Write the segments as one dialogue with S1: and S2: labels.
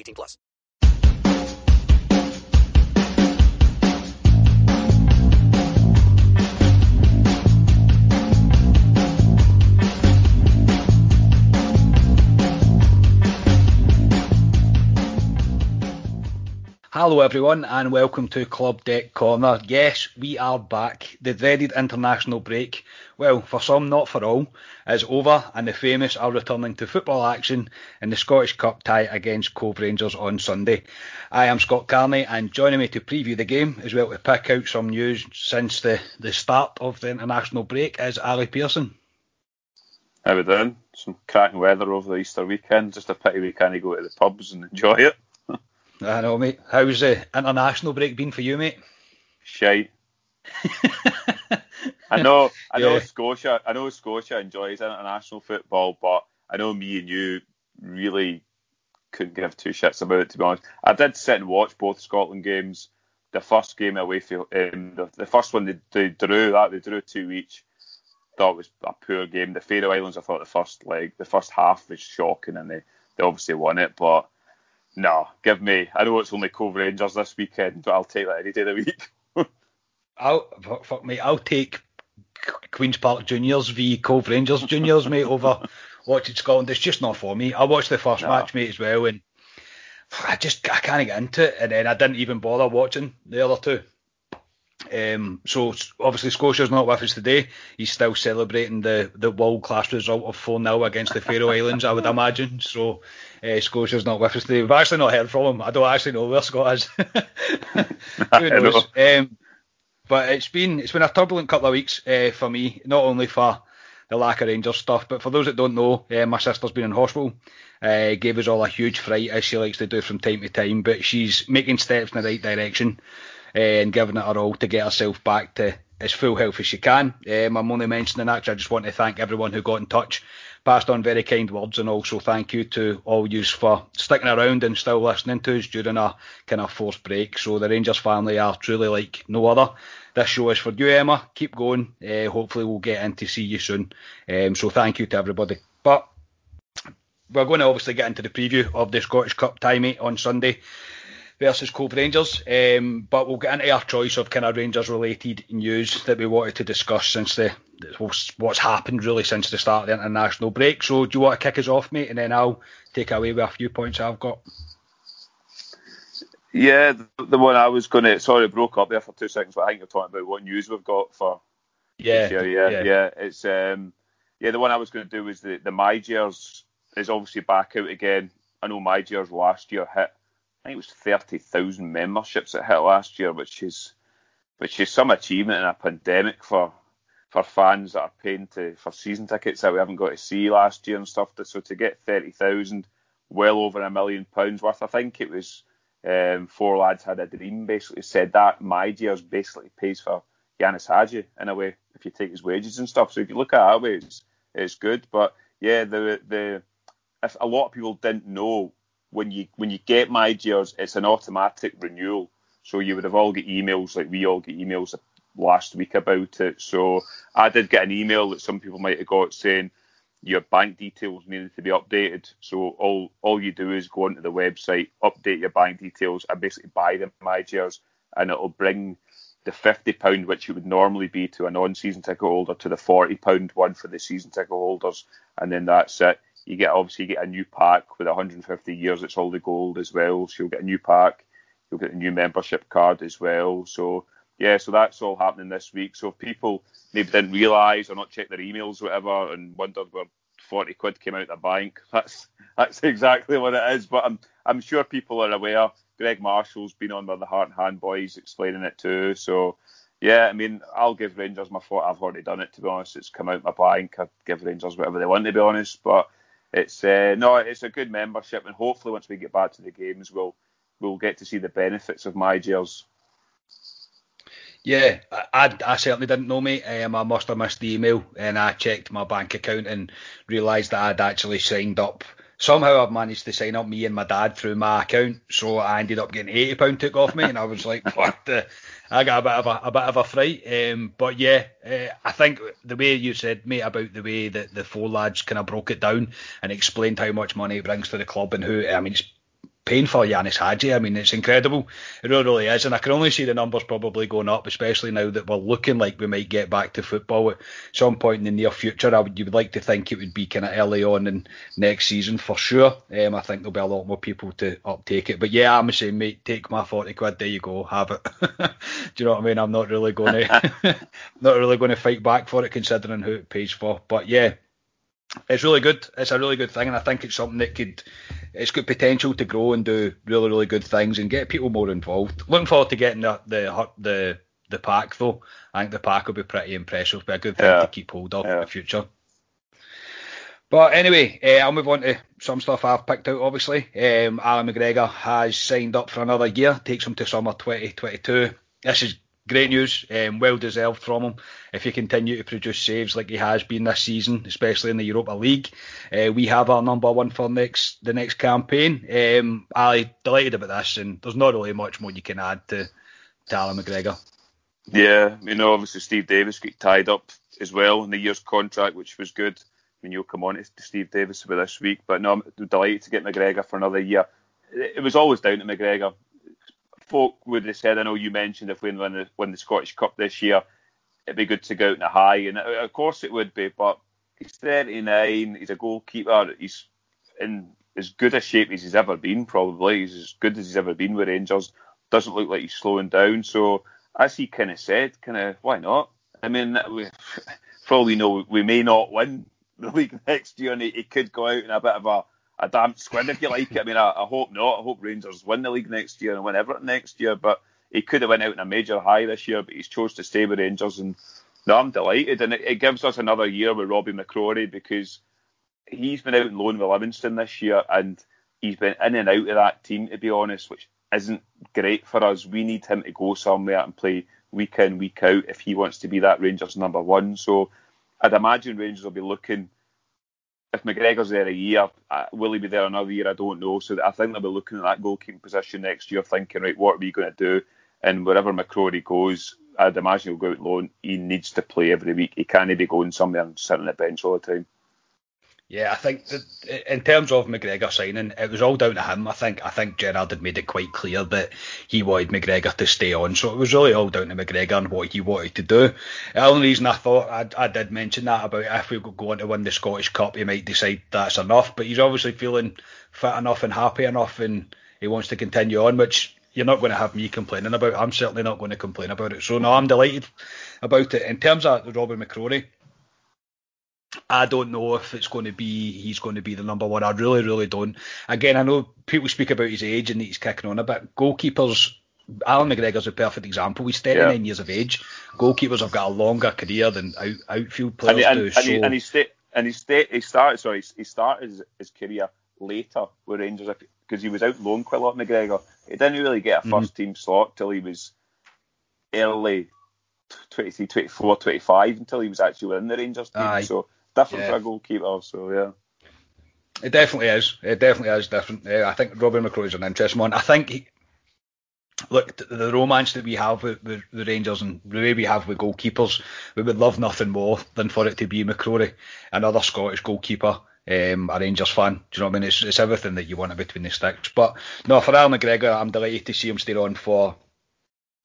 S1: 18 plus.
S2: Hello, everyone, and welcome to Club Deck Corner. Yes, we are back. The dreaded international break, well, for some, not for all, is over, and the famous are returning to football action in the Scottish Cup tie against Cove Rangers on Sunday. I am Scott Carney, and joining me to preview the game, as well to pick out some news since the, the start of the international break, is Ali Pearson.
S3: How we doing? Some cracking weather over the Easter weekend. Just a pity we can't go to the pubs and enjoy it.
S2: I know, mate. How's the international break been for you, mate?
S3: Shite. I know, I know
S2: Yeah.
S3: Scotia. I know Scotia enjoys international football, but I know me and you really couldn't give two shits about it. To be honest, I did sit and watch both Scotland games. The first game away for um, the, the first one they, they drew that they drew two each. Thought it was a poor game. The Faroe Islands, I thought the first leg, the first half was shocking, and they, they obviously won it. But no, give me. I know it's only Cove Rangers this weekend, but I'll take that any day of the week.
S2: I'll fuck, fuck me. I'll take Queens Park Juniors v Cove Rangers Juniors, mate, over watching Scotland. It's just not for me. I watched the first
S3: No.
S2: match, mate, as well, and I just I can't get into it. And then I didn't even bother watching the other two. Um, so obviously Scotia's not with us today. He's still celebrating the, the world class result of 4 0 against the Faroe Islands, I would imagine. So uh, Scotia's not with us today. We've actually not heard from him. I don't actually know where Scott is. Who
S3: know.
S2: knows? Um, but it's been it's been a turbulent couple of weeks uh, for me, not only for the lack of Rangers stuff, but for those that don't know, uh, my sister's been in hospital. Uh, gave us all a huge fright as she likes to do from time to time, but she's making steps in the right direction and giving it her all to get herself back to as full health as she can. Um, I'm only mentioning that I just want to thank everyone who got in touch, passed on very kind words, and also thank you to all yous for sticking around and still listening to us during a kind of forced break. So the Rangers family are truly like no other. This show is for you, Emma. Keep going. Uh, hopefully, we'll get in to see you soon. Um, so thank you to everybody. But we're going to obviously get into the preview of the Scottish Cup tie, on Sunday versus Cove Rangers. Um, but we'll get into our choice of kind of Rangers related news that we wanted to discuss since the what's, happened really since the start of the international break. So do you want to kick us off, mate, and then I'll take away with a few points I've got.
S3: Yeah, the, the one I was going to. Sorry, I broke up there for two seconds, but I think you're talking about what news we've got for
S2: Yeah,
S3: this year. Yeah, yeah, It's um, yeah, the one I was going to do was the the My Gers is obviously back out again. I know My Gers last year hit. I think it was thirty thousand memberships it hit last year, which is which is some achievement in a pandemic for for fans that are paying to for season tickets that we haven't got to see last year and stuff. So to get thirty thousand, well over a million pounds worth, I think it was. Um, four lads had a dream. Basically said that my Gers basically pays for Ianis Hagi in a way if you take his wages and stuff. So if you look at it that way, it's, it's good. But yeah, the the if a lot of people didn't know when you when you get my Gers, it's an automatic renewal. So you would have all got emails like we all get emails last week about it. So I did get an email that some people might have got saying your bank details needed to be updated. So all all you do is go onto the website, update your bank details, and basically buy the my Gers, and it'll bring the fifty pound, which it would normally be to a non-season ticket holder, to the forty pound one for the season ticket holders, and then that's it. You get obviously you get a new pack with 150 years. It's all the gold as well, so you'll get a new pack. You'll get a new membership card as well. So yeah, so that's all happening this week. So if people maybe didn't realise or not check their emails or whatever and wondered where 40 quid came out of the bank, that's that's exactly what it is. But I'm I'm sure people are aware. Greg Marshall's been on by the Heart and Hand Boys explaining it too. So, yeah, I mean, I'll give Rangers my fault. I've already done it, to be honest. It's come out my bank. I give Rangers whatever they want, to be honest. But it's uh, no, it's a good membership, and hopefully once we get back to the games, we'll we'll get to see the benefits of my Gers.
S2: Yeah, I, I, certainly didn't know, mate. Um, I must have missed the email, and I checked my bank account and realised that I'd actually signed up somehow I've managed to sign up me and my dad through my account, so I ended up getting eighty pound took off me, and I was like, what the? I got a bit of a, a bit of a fright. Um, but yeah, uh, I think the way you said, mate, about the way that the four lads kind of broke it down and explained how much money it brings to the club and who, I mean, it's paying for Ianis Hagi. I mean, it's incredible. It really, really is. And I can only see the numbers probably going up, especially now that we're looking like we might get back to football at some point in the near future. I would, you would like to think it would be kind of early on in next season for sure. Um, I think there'll be a lot more people to uptake it. But yeah, I'm same, mate. Take my 40 quid. There you go. Have it. Do you know what I mean? I'm not really going to, not really going to fight back for it considering who it pays for. But yeah, it's really good. It's a really good thing, and I think it's something that could, it's got potential to grow and do really, really good things and get people more involved. Looking forward to getting the the the, the pack though. I think the pack will be pretty impressive. Be a good thing yeah. to keep hold of yeah. in the future. But anyway, uh, I'll move on to some stuff I've picked out. Obviously, um, Allan McGregor has signed up for another year. Takes him to summer 2022. This is great news, um, well deserved from him. If he continue to produce saves like he has been this season, especially in the Europa League, uh, we have our number one for next the next campaign. Um, I delighted about this, and there's not really much more you can add to, to Allan McGregor.
S3: Yeah, you know, obviously Steve Davis got tied up as well in the year's contract, which was good. I mean, you'll come on to Steve Davis about this week, but no, I'm delighted to get McGregor for another year. It was always down to McGregor folk would have said, I know you mentioned if we win the, win the Scottish Cup this year, it'd be good to go out in a high, and uh, of course it would be. But he's 39, he's a goalkeeper, he's in as good a shape as he's ever been. Probably he's as good as he's ever been with Rangers. Doesn't look like he's slowing down. So as he kind of said, kind of why not? I mean, we, all we know, we may not win the league next year, and he, he could go out in a bit of a a damp squid, if you like. I mean, I, I, hope not. I hope Rangers win the league next year and win Everton next year. But he could have went out in a major high this year, but he's chose to stay with Rangers. And no, I'm delighted. And it, it gives us another year with Robbie McCrorie because he's been out in loan with Livingston this year and he's been in and out of that team, to be honest, which isn't great for us. We need him to go somewhere and play week in, week out if he wants to be that Rangers number one. So I'd imagine Rangers will be looking if McGregor's there a year, uh, will he be there another year? I don't know. So I think they'll be looking at that goalkeeping position next year, thinking, right, what are we going to do? And wherever McCrorie goes, I'd imagine he'll go out loan. He needs to play every week. He can't be going somewhere and sitting on the bench all the time.
S2: Yeah, I think that in terms of McGregor signing, it was all down to him. I think I think Gerrard had made it quite clear that he wanted McGregor to stay on, so it was really all down to McGregor and what he wanted to do. The only reason I thought I, I did mention that about if we go on to win the Scottish Cup, he might decide that's enough. But he's obviously feeling fit enough and happy enough, and he wants to continue on, which you're not going to have me complaining about. I'm certainly not going to complain about it. So no, I'm delighted about it. In terms of Robin McCrorie I don't know if it's going to be he's going to be the number one. I really, really don't. Again, I know people speak about his age and he's kicking on a bit. Goalkeepers, Allan McGregor's a perfect example. He's 39 yeah. years of age. Goalkeepers have got a longer career than out, outfield players
S3: and,
S2: do.
S3: And, so. he, and he, sta- and he, sta- he started sorry he started his, his career later with Rangers because he was out loan quite a lot. McGregor he didn't really get a mm-hmm. first team slot till he was early 23, 24, 25 until he was actually within the Rangers team. Aye. So different yeah. for a goalkeeper. So yeah.
S2: It definitely is. It definitely is different. Uh, I think Robin McCrorie is an interesting one. I think, he, look, the romance that we have with, with, the Rangers and the way we have with goalkeepers, we would love nothing more than for it to be McCrorie, another Scottish goalkeeper. Um, a Rangers fan, do you know what I mean? It's, it's everything that you want between the sticks. But no, for Allan McGregor, I'm delighted to see him stay on for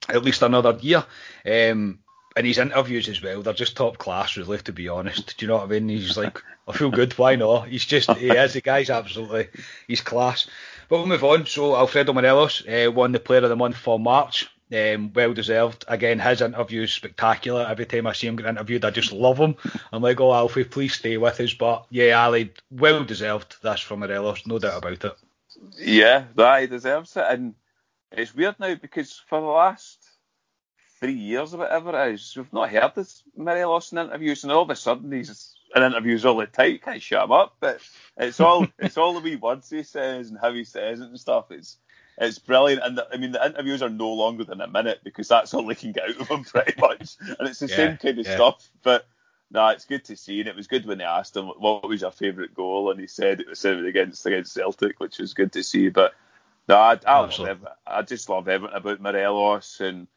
S2: at least another year. Um, and his interviews as well, they're just top class, really, to be honest. Do you know what I mean? He's like, I feel good, why not? He's just, he is, the guy's absolutely, he's class. But we'll move on. So, Alfredo Morelos uh, won the Player of the Month for March. Um, well deserved. Again, his interview's spectacular. Every time I see him get interviewed, I just love him. I'm like, oh, Alfie, please stay with us. But yeah, Ali, well deserved. That's from Morelos, no doubt about it.
S3: Yeah, that he deserves it. And it's weird now because for the last three years or whatever it is, we've not heard this Morelos in interviews, and all of a sudden he's in interviews all the time. You can't shut him up, but it's all it's all the wee words he says and how he says it and stuff. It's it's brilliant, and the, I mean the interviews are no longer than a minute because that's all they can get out of him pretty much, and it's the yeah, same kind of yeah. stuff. But no, it's good to see, and it was good when they asked him what was your favourite goal, and he said it was against against Celtic, which was good to see. But no, I, I love I just love everything about Morelos, and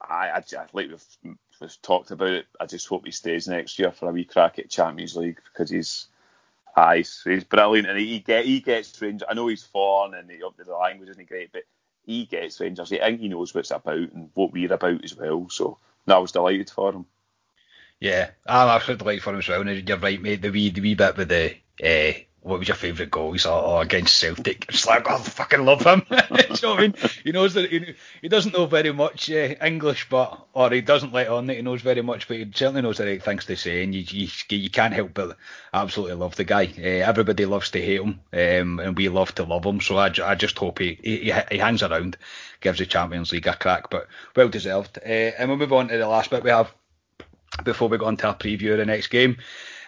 S3: I, I, I like we've, we've talked about it. I just hope he stays next year for a wee crack at Champions League because he's Ah, he's, he's brilliant, and he get he gets Rangers. I know he's foreign and he, the language isn't great, but he gets Rangers. I think he knows what it's about and what we're about as well. So no, I was delighted for him.
S2: Yeah, I'm absolutely delighted for him as well. And you're right, mate. The wee the wee bit with the uh, what was your favourite goal? He's like, oh, against Celtic. It's like, oh, I fucking love him. you know what I mean? He knows that he, he doesn't know very much uh, English, but or he doesn't let on that he knows very much, but he certainly knows the right things to say, and you you, you can't help but absolutely love the guy. Uh, everybody loves to hate him, um, and we love to love him. So I, I just hope he, he he hangs around, gives the Champions League a crack, but well deserved. Uh, and we'll move on to the last bit we have before we go on to our preview of the next game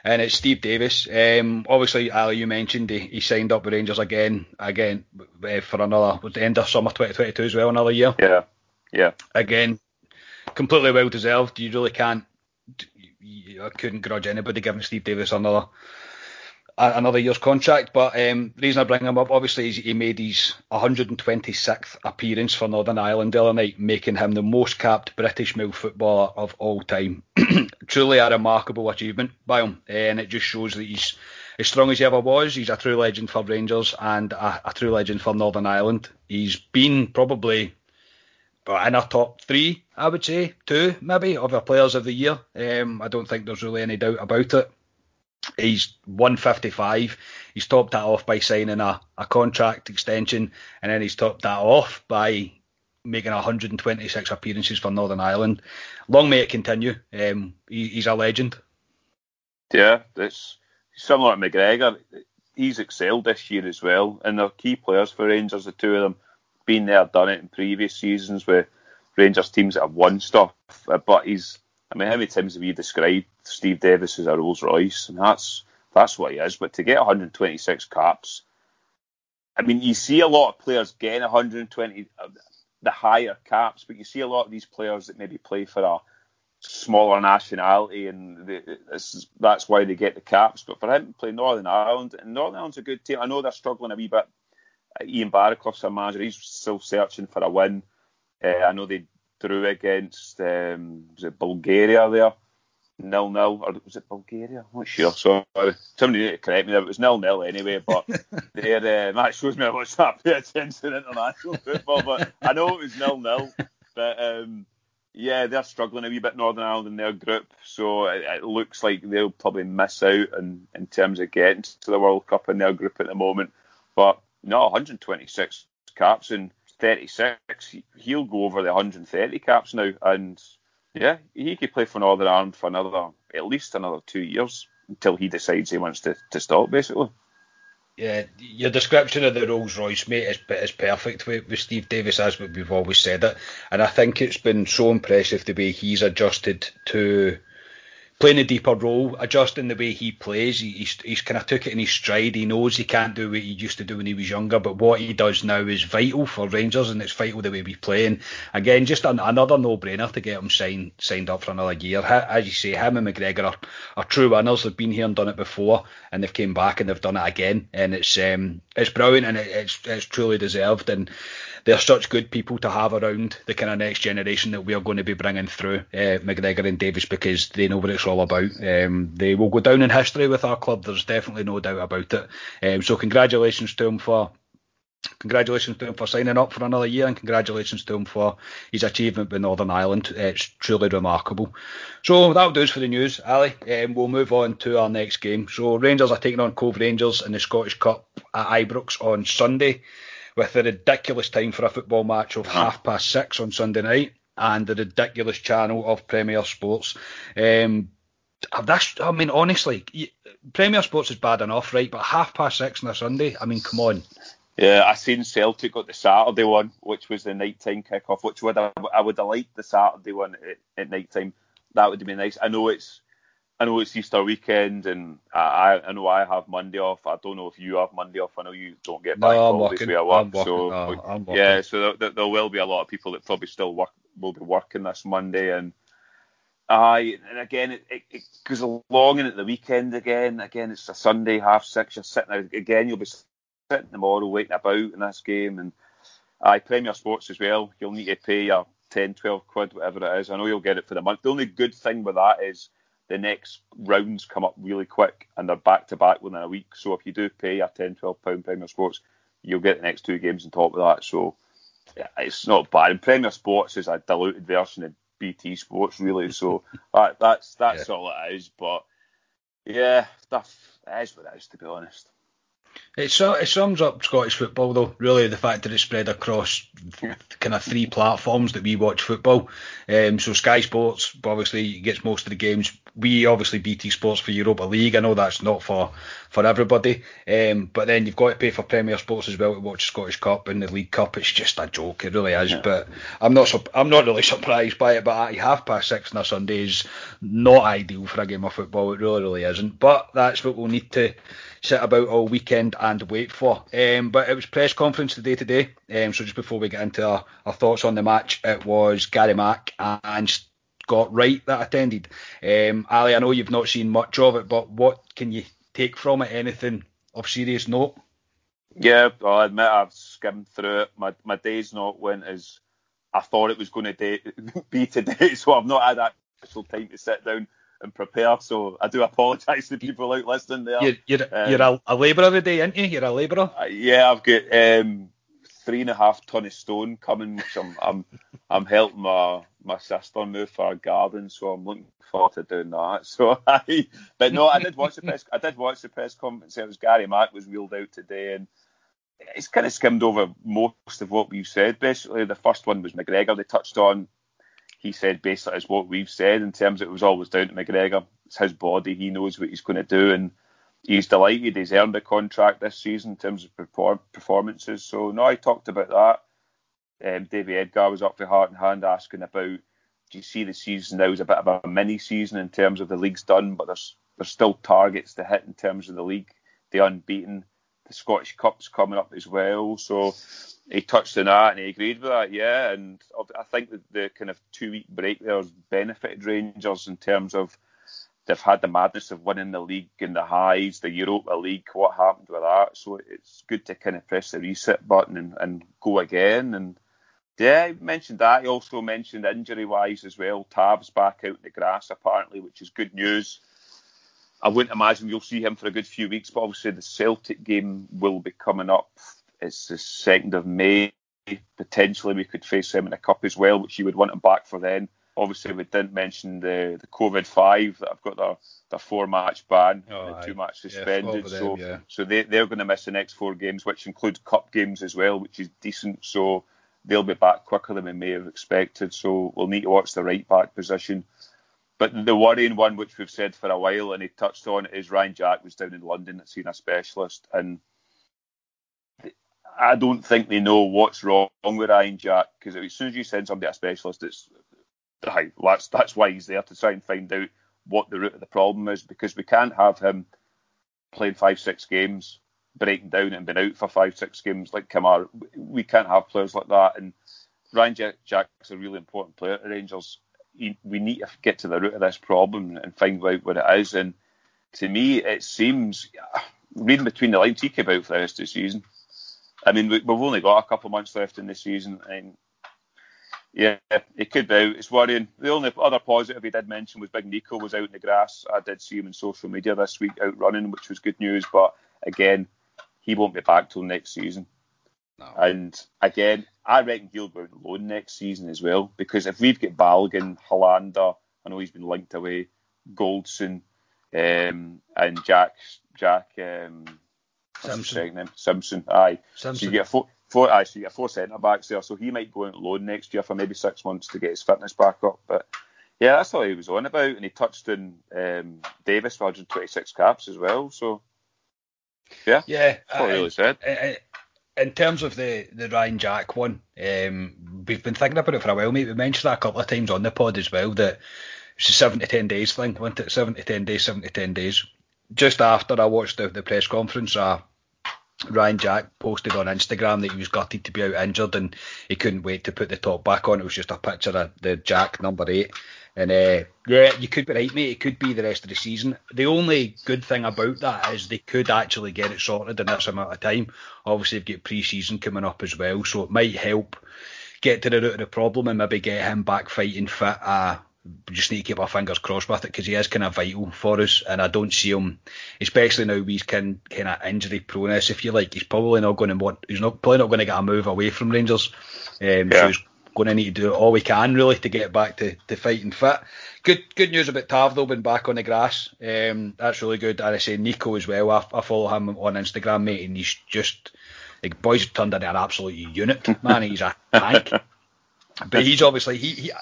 S2: and it's Steve Davis. Um, obviously, Ali, you mentioned he, he signed up with Rangers again, again uh, for another was the end of summer 2022 as well, another year.
S3: Yeah, yeah.
S2: Again, completely well deserved. You really can't. I couldn't grudge anybody giving Steve Davis another another year's contract. But um, the reason I bring him up, obviously, is he made his 126th appearance for Northern Ireland the other night, making him the most capped British male footballer of all time. Truly a remarkable achievement by him, and it just shows that he's as strong as he ever was. He's a true legend for Rangers and a, a true legend for Northern Ireland. He's been probably in our top three, I would say, two maybe, of our players of the year. Um, I don't think there's really any doubt about it. He's 155. He's topped that off by signing a, a contract extension, and then he's topped that off by making 126 appearances for Northern Ireland. Long may it continue. Um, he, he's a legend.
S3: Yeah, it's similar to McGregor. He's excelled this year as well, and they're key players for Rangers. The two of them been there, done it in previous seasons with Rangers teams that have won stuff. But he's I mean, how many times have you described Steve Davis as a Rolls Royce? And that's that's what he is. But to get 126 caps, I mean, you see a lot of players getting 120, uh, the higher caps, but you see a lot of these players that maybe play for a smaller nationality, and is, that's why they get the caps. But for him to play Northern Ireland, and Northern Ireland's a good team. I know they're struggling a wee bit. Ian Baraclough's a manager. He's still searching for a win. Uh, I know they drew against um, was it Bulgaria there, nil nil, or was it Bulgaria? I'm not sure. Sorry, somebody need to correct me there. It was nil nil anyway. But there, uh, that shows me how much I pay attention to international football. But I know it was nil nil. But um, yeah, they're struggling a wee bit Northern Ireland in their group, so it, it, looks like they'll probably miss out in, in terms of getting to the World Cup in their group at the moment. But no, 126 caps and 36, he'll go over the 130 caps now, and yeah, he could play for Northern Ireland for another, at least another two years until he decides he wants to, to stop, basically.
S2: Yeah, your description of the Rolls Royce, mate, is, is perfect with, with Steve Davis, as we've always said it. And I think it's been so impressive the way he's adjusted to playing a deeper role, adjusting the way he plays. He, he's he's kind of took it in his stride. He knows he can't do what he used to do when he was younger, but what he does now is vital for Rangers, and it's vital the way we play. And again, just an, another no-brainer to get him signed signed up for another year. As you say, him and McGregor are, are true winners. They've been here and done it before, and they've came back and they've done it again, and it's um, it's brilliant and it, it's it's truly deserved. And they're such good people to have around the kind of next generation that we are going to be bringing through uh, McGregor and Davis because they know what it's all about. Um, they will go down in history with our club. There's definitely no doubt about it. Um, so congratulations to him for congratulations to him for signing up for another year and congratulations to him for his achievement with Northern Ireland. It's truly remarkable. So that'll do us for the news, Ali. Um, we'll move on to our next game. So Rangers are taking on Cove Rangers in the Scottish Cup at Ibrox on Sunday with the ridiculous time for a football match of half past six on Sunday night and the ridiculous channel of Premier Sports. Um, that's, I mean, honestly, Premier Sports is bad enough, right? But half past six on a Sunday, I mean, come on.
S3: Yeah, I seen Celtic got the Saturday one, which was the nighttime kickoff, which would I, I would have liked the Saturday one at, at night time. That would have been nice. I know it's I know it's Easter weekend, and I, I know I have Monday off. I don't know if you have Monday off. I know you don't get back
S2: no,
S3: holidays where I work.
S2: I'm
S3: so
S2: no,
S3: yeah, so there, there, will be a lot of people that probably still work will be working this Monday, and I and again it, it, it goes along in at the weekend again. Again, it's a Sunday half six. You're sitting again. You'll be sitting tomorrow waiting about in this game, and I Premier Sports as well. You'll need to pay your 10, 12 quid, whatever it is. I know you'll get it for the month. The only good thing with that is the next rounds come up really quick and they're back to back within a week. So if you do pay a 10, 12 pound Premier Sports, you'll get the next two games on top of that. So yeah, it's not bad. And Premier Sports is a diluted version of BT Sports, really. So that, that's that's yeah. all it is. But yeah, stuff is what it is, to be honest.
S2: It, it sums up Scottish football, though. Really, the fact that it's spread across kind of three platforms that we watch football. Um, so Sky Sports obviously gets most of the games. We obviously BT Sports for Europa League. I know that's not for for everybody, um, but then you've got to pay for Premier Sports as well to watch Scottish Cup and the League Cup. It's just a joke, it really is. Yeah. But I'm not I'm not really surprised by it. But half past six on a Sunday is not ideal for a game of football. It really, really isn't. But that's what we'll need to sit about all weekend and wait for. Um, but it was press conference today today. Um, so just before we get into our, our, thoughts on the match, it was Gary Mack and Scott Wright that attended. Um, Ali, I know you've not seen much of it, but what can you take from it? Anything of serious note?
S3: Yeah, I'll admit I've skimmed through it. My my day's not went as I thought it was going to be today, so I've not had that actual time to sit down and prepare. So I do apologise to people out listening there.
S2: You're, you're, um, you're a, a labourer today, aren't you? You're a labourer.
S3: Uh, yeah, I've got um, three and a half ton of stone coming, which I'm I'm I'm helping my my sister move for a garden, so I'm looking forward to doing that. So I, but no, I did watch the press. I did watch the press conference. It was Gary Mack was wheeled out today, and it's kind of skimmed over most of what we've said. Basically, the first one was McGregor. They touched on he said basically is what we've said in terms of it was always down to McGregor. It's his body. He knows what he's going to do, and he's delighted. He's earned a contract this season in terms of perform- performances. So no, I talked about that. Um, Davy Edgar was up for Heart and Hand asking about do you see the season now as a bit of a mini season in terms of the league's done, but there's there's still targets to hit in terms of the league, the unbeaten, the Scottish Cup's coming up as well. So he touched on that and he agreed with that, yeah. And I think the, the kind of two week break there has benefited Rangers in terms of they've had the madness of winning the league and the highs, the Europa League, what happened with that. So it's good to kind of press the reset button and, and go again. And yeah, he mentioned that. He also mentioned injury wise as well. Tav's back out in the grass apparently, which is good news. I wouldn't imagine you'll see him for a good few weeks, but obviously the Celtic game will be coming up it's the second of May. Potentially, we could face him in a cup as well, which you would want him back for then. Obviously, we didn't mention the the COVID five that have got their, their four match ban, oh, two match suspended. Yeah, so yeah. so they they're going to miss the next four games, which includes cup games as well, which is decent. So they'll be back quicker than we may have expected. So we'll need to watch the right back position. But the worrying one, which we've said for a while, and he touched on, is Ryan Jack was down in London seen a specialist, and I don't think they know what's wrong with Ryan Jack because as soon as you send somebody a specialist, it's that's that's why he's there to try and find out what the root of the problem is because we can't have him playing five, six games, breaking down and being out for five, six games like Kamara. We can't have players like that. And Ryan Jack, Jack's a really important player at Rangers. We need to get to the root of this problem and find out what it is. And to me, it seems, uh, reading between the lines, he be out for the rest of the season. I mean, we, have only got a couple of months left in the season, and yeah, it could be. It's worrying. The only other positive he did mention was Big Nico was out in the grass. I did see him in social media this week out running, which was good news. But again, he won't be back till next season. No. And again, I reckon he'll go on loan next season as well. Because if we've got Balogun, Helander, I know he's been linked away, Goldson, um, and Jack, Jack, um,
S2: Simpson.
S3: Simpson, aye.
S2: Simpson.
S3: So you get four, four, aye, so you get four centre backs there. So he might go on loan next year for maybe six months to get his fitness back up. But yeah, that's all he was on about. And he touched on um, Davis for 126 caps as well. So yeah,
S2: yeah,
S3: that's what I, really said.
S2: I, in terms of the, the Ryan Jack one, um, we've been thinking about it for a while, mate. We mentioned that a couple of times on the pod as well that it's a seven to ten days thing, wasn't it? Seven to ten days, seven to ten days. Just after I watched the, the press conference, uh, Ryan Jack posted on Instagram that he was gutted to be out injured and he couldn't wait to put the top back on. It was just a picture of the Jack number eight. And uh, yeah, you could be right, mate. It could be the rest of the season. The only good thing about that is they could actually get it sorted in this amount of time. Obviously, they've got pre-season coming up as well, so it might help get to the root of the problem and maybe get him back fighting fit. Uh, we just need to keep our fingers crossed with it because he is kind of vital for us, and I don't see him, especially now he's kind kind of injury proneness. If you like, he's probably not going to want, he's not probably not going to get a move away from Rangers. Um, yeah. So going to need to do all we can really to get back to, to fighting fit. Good good news about Tav though, being back on the grass. Um, that's really good. And I say Nico as well. I, I follow him on Instagram, mate, and he's just like boys have turned into an absolute unit, man. He's a tank. but he's obviously he, he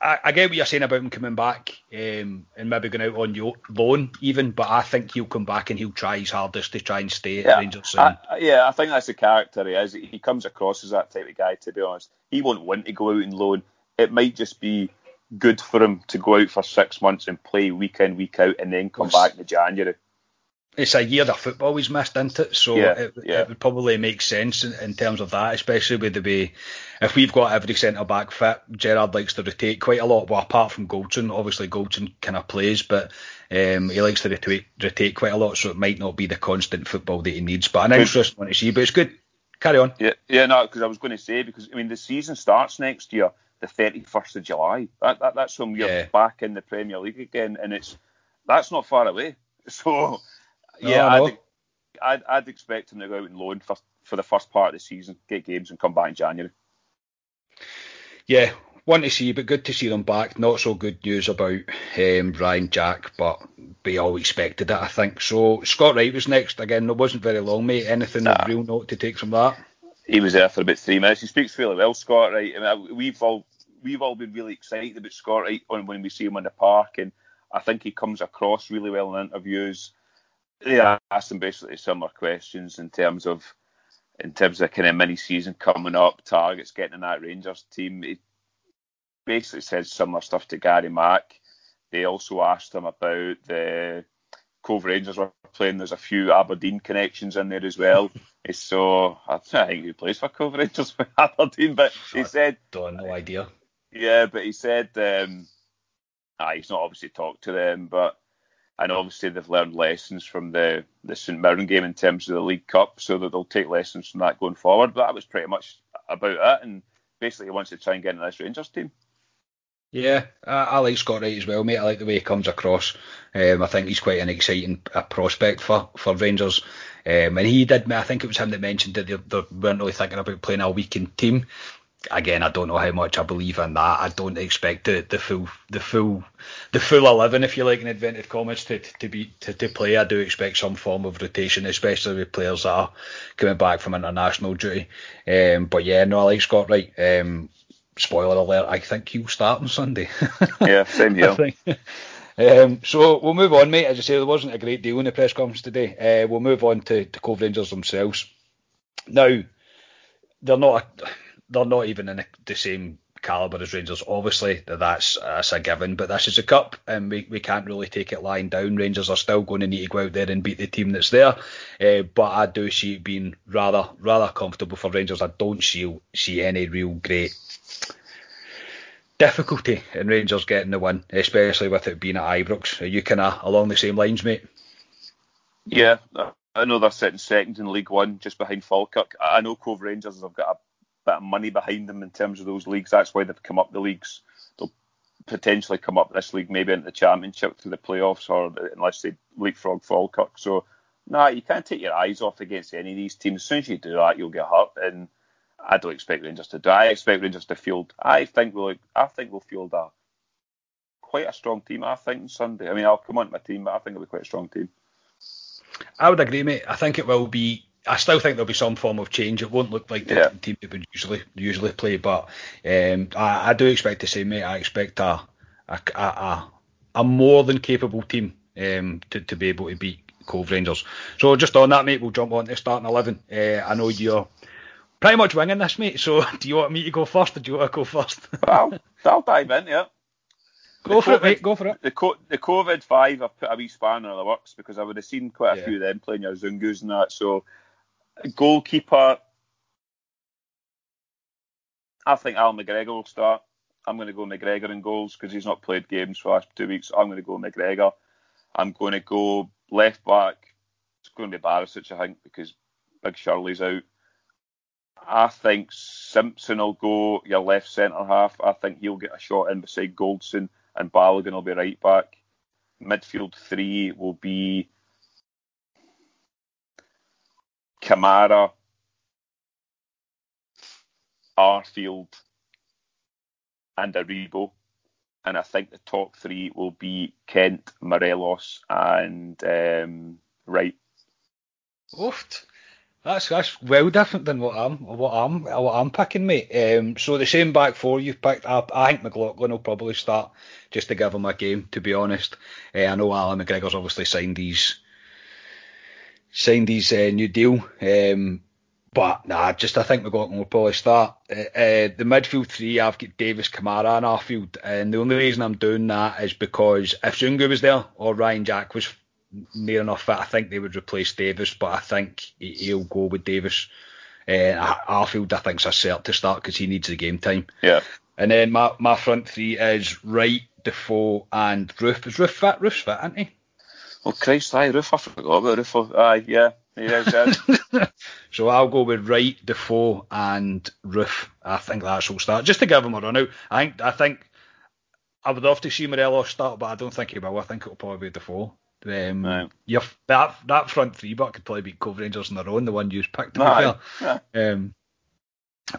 S2: I, I, get what you're saying about him coming back um, and maybe going out on loan even, but I think he'll come back and he'll try his hardest to try and stay
S3: yeah,
S2: at Rangers. I,
S3: yeah, I think that's the character he is. He comes across as that type of guy, to be honest. He won't want to go out and loan. It might just be good for him to go out for six months and play week in, week out, and then come back in January
S2: it's a year of football he's missed, isn't it? So yeah, it, yeah. it, would probably make sense in, in, terms of that, especially with the way if we've got every centre back fit, Gerrard likes to rotate quite a lot. Well, apart from Goldson, obviously Goldson kind of plays, but um, he likes to rotate, rotate quite a lot, so it might not be the constant football that he needs. But an interesting one to see, but it's good. Carry on.
S3: Yeah, yeah, no, because I was going to say because I mean the season starts next year, the 31st of July. That, that that's when we're yeah. back in the Premier League again, and it's that's not far away. So yeah, I'd, I'd, I'd, expect him to go out and loan for, for the first part of the season, get games, and come back in January.
S2: Yeah, want to see, but good to see them back. Not so good news about um, Ryan Jack, but we all expected it, I think. So Scott Wright was next. Again, it wasn't very long, mate. Anything nah. of real note to take from that?
S3: He was there for about three minutes. He speaks really well, Scott Wright. I mean, we've all we've all been really excited about Scott Wright when we see him in the park, and I think he comes across really well in interviews they asked him basically similar questions in terms of in terms of kind of mini season coming up, targets getting in that Rangers team. He basically said similar stuff to Gary Mack. They also asked him about the Cove Rangers were playing. There's a few Aberdeen connections in there as well. so I think he plays for Cove Rangers for Aberdeen, but he said
S2: don't no idea.
S3: Yeah, but he said um, ah, he's not obviously talked to them, but and obviously they've learned lessons from the the St Mirren game in terms of the League Cup, so that they'll take lessons from that going forward. But that was pretty much about it, and basically he wants to try and get into this Rangers team.
S2: Yeah, I, I like Scott Wright as well, mate. I like the way he comes across. Um, I think he's quite an exciting prospect for, for Rangers. Um, and he did, I think it was him that mentioned that they, they weren't really thinking about playing a weekend team again, I don't know how much I believe in that. I don't expect the, the full the full the full eleven, if you like, in invented commas, to, to be to, to play. I do expect some form of rotation, especially with players that are coming back from international duty. Um, but yeah, no, I like Scott Wright. Um, spoiler alert, I think he'll start on Sunday.
S3: yeah, same here.
S2: Um, so we'll move on, mate. As I say, there wasn't a great deal in the press conference today. Uh, we'll move on to, to Cove Rangers themselves. Now, they're not. A, they're not even in the same calibre as Rangers, obviously that's that's a given. But this is a cup, and we, we can't really take it lying down. Rangers are still going to need to go out there and beat the team that's there. Uh, but I do see it being rather rather comfortable for Rangers. I don't see see any real great difficulty in Rangers getting the win, especially with it being at Ibrox. Are you kind of along the same lines, mate?
S3: Yeah, I know they're sitting second in League One, just behind Falkirk. I know Cove Rangers have got a bit of money behind them in terms of those leagues. That's why they've come up the leagues. They'll potentially come up this league, maybe into the Championship through the playoffs, or unless they leapfrog Falkirk. So, nah, you can't take your eyes off against any of these teams. As soon as you do that, you'll get hurt. And I don't expect Rangers to do. I expect Rangers to field. I think we'll. I think we'll field a quite a strong team. I think on Sunday. I mean, I'll come on to my team, but I think it'll be quite a strong team.
S2: I would agree, mate. I think it will be. I still think there'll be some form of change. It won't look like the
S3: Yeah.
S2: team that would usually usually play, but um, I, I do expect to see, mate. I expect a a, a, a, a more than capable team um, to, to be able to beat Cove Rangers. So just on that, mate, we'll jump on to starting eleven. Uh, I know you're pretty much winging this, mate. So do you want me to go first, or do you want to go first?
S3: I'll, I'll dive in, yeah.
S2: go for it, mate. Go for it.
S3: The, co- the COVID five, I've put a wee spanner in the works because I would have seen quite a
S2: Yeah.
S3: few of them playing your Zungus and that. So, goalkeeper, I think Al McGregor will start. I'm going to go McGregor in goals because he's not played games for the last two weeks. So I'm going to go McGregor. I'm going to go left back. It's going to be Barisic, I think, because Big Shirley's out. I think Simpson will go your left centre half. I think he'll get a shot in beside Goldson, and Balogun will be right back. Midfield three will be Kamara, Arfield, and Aribo. And I think the top three will be Kent, Morelos, and um, Wright.
S2: Ooft. That's that's well different than what I'm what I'm what I'm picking, mate. Um, so the same back four you've picked up. I think McLaughlin will probably start just to give him a game. To be honest, uh, I know Allan McGregor's obviously signed these signed his uh, new deal. Um, but nah, just I think McLaughlin will probably start. Uh, uh, the midfield three, I've got Davis, Kamara, and Arfield, and the only reason I'm doing that is because if Zungu was there or Ryan Jack was near enough fit, I think they would replace Davis, but I think he- he'll go with Davis. Uh, Arfield, I think's a cert to start because he needs the game time.
S3: Yeah.
S2: And then my, my front three is Wright, Defoe, and Roofe. Is Roofe fit? Roofe's fit, isn't he?
S3: Oh Christ, aye, Roofe, I forgot about Roofe. Aye, yeah, yeah.
S2: So I'll go with Wright, Defoe, and Roofe. I think that's will start just to give him a run out. I think I think I would love to see Morelos start, but I don't think he will. I think it'll probably be Defoe. Um,
S3: Right.
S2: that that front three, but could probably beat Cove Rangers on their own. The one you picked, to be. Um,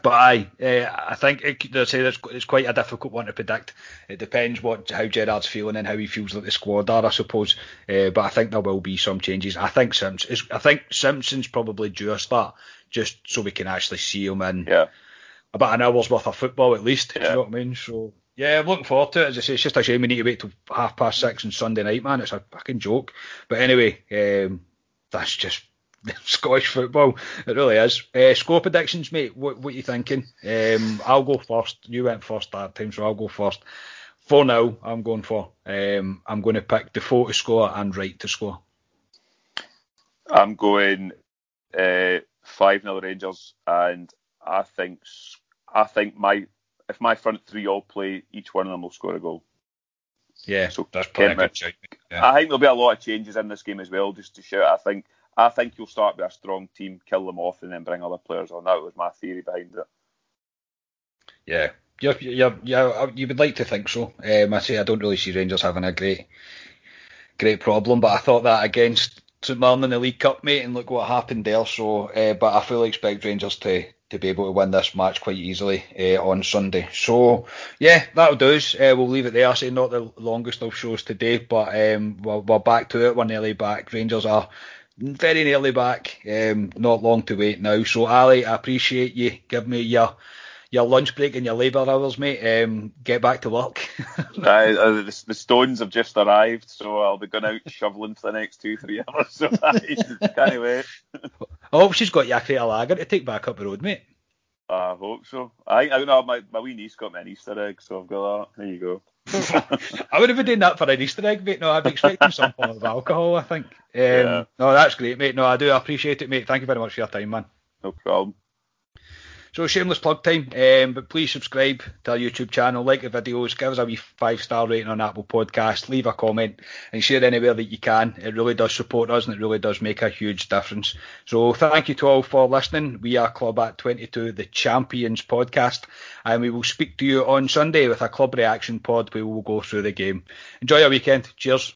S2: but aye, uh, I think it, say it's, it's quite a difficult one to predict. It depends what how Gerrard's feeling and how he feels like the squad are, I suppose. Uh, but I think there will be some changes. I think Simpson, I think Simpson's probably due a start just so we can actually see him in
S3: yeah.
S2: about an hour's worth of football at least. Do
S3: Yeah.
S2: you know what I mean? So yeah, I'm looking forward to it. As I say, it's just a shame we need to wait till half past six on Sunday night, man. It's a fucking joke. But anyway, um, that's just Scottish football. It really is. Uh, score predictions, mate. What what you thinking? Um, I'll go first. You went first that time, so I'll go first. For now, I'm going for. Um, I'm going to pick Defoe to score and Wright to score.
S3: I'm going uh, five 0 Rangers, and I think I think my if my front three all play, each one of them will score a goal.
S2: Yeah,
S3: So,
S2: that's a good. Yeah.
S3: I think there'll be a lot of changes in this game as well. Just to shout, I think I think you'll start with a strong team, kill them off, and then bring other players on. That was my theory behind it.
S2: Yeah, you're, you're, you're, you would like to think so. Um, I say I don't really see Rangers having a great, great problem, but I thought that against St Mirren in the League Cup, mate, and look what happened there. So, uh, but I fully expect Rangers to to be able to win this match quite easily uh, on Sunday. So, yeah, that'll do us. Uh, we'll leave it there. I say not the longest of shows today, but um, we're, we're back to it. We're nearly back. Rangers are very nearly back. Um, not long to wait now. So, Ali, I appreciate you giving me your your lunch break and your labour hours, mate. Um, get back to work.
S3: Uh, the, the stones have just arrived, so I'll be going out shoveling for the next two, three hours. So aye, can't wait.
S2: I hope she's got you a crate lager to take back up the road, mate.
S3: I hope so. I I don't know. My, my wee niece got me an Easter egg, so I've got that. There you go.
S2: I would have been doing that for an Easter egg, mate. No, I'd be expecting some form of alcohol, I think. Um,
S3: Yeah.
S2: No, that's great, mate. No, I do appreciate it, mate. Thank you very much for your time, man.
S3: No problem.
S2: So shameless plug time, um, but please subscribe to our YouTube channel, like the videos, give us a wee five star rating on Apple Podcast, leave a comment, and share anywhere that you can. It really does support us, and it really does make a huge difference. So thank you to all for listening. We are Club at 22, the Champions Podcast, and we will speak to you on Sunday with a club reaction pod. where We will go through the game. Enjoy your weekend. Cheers.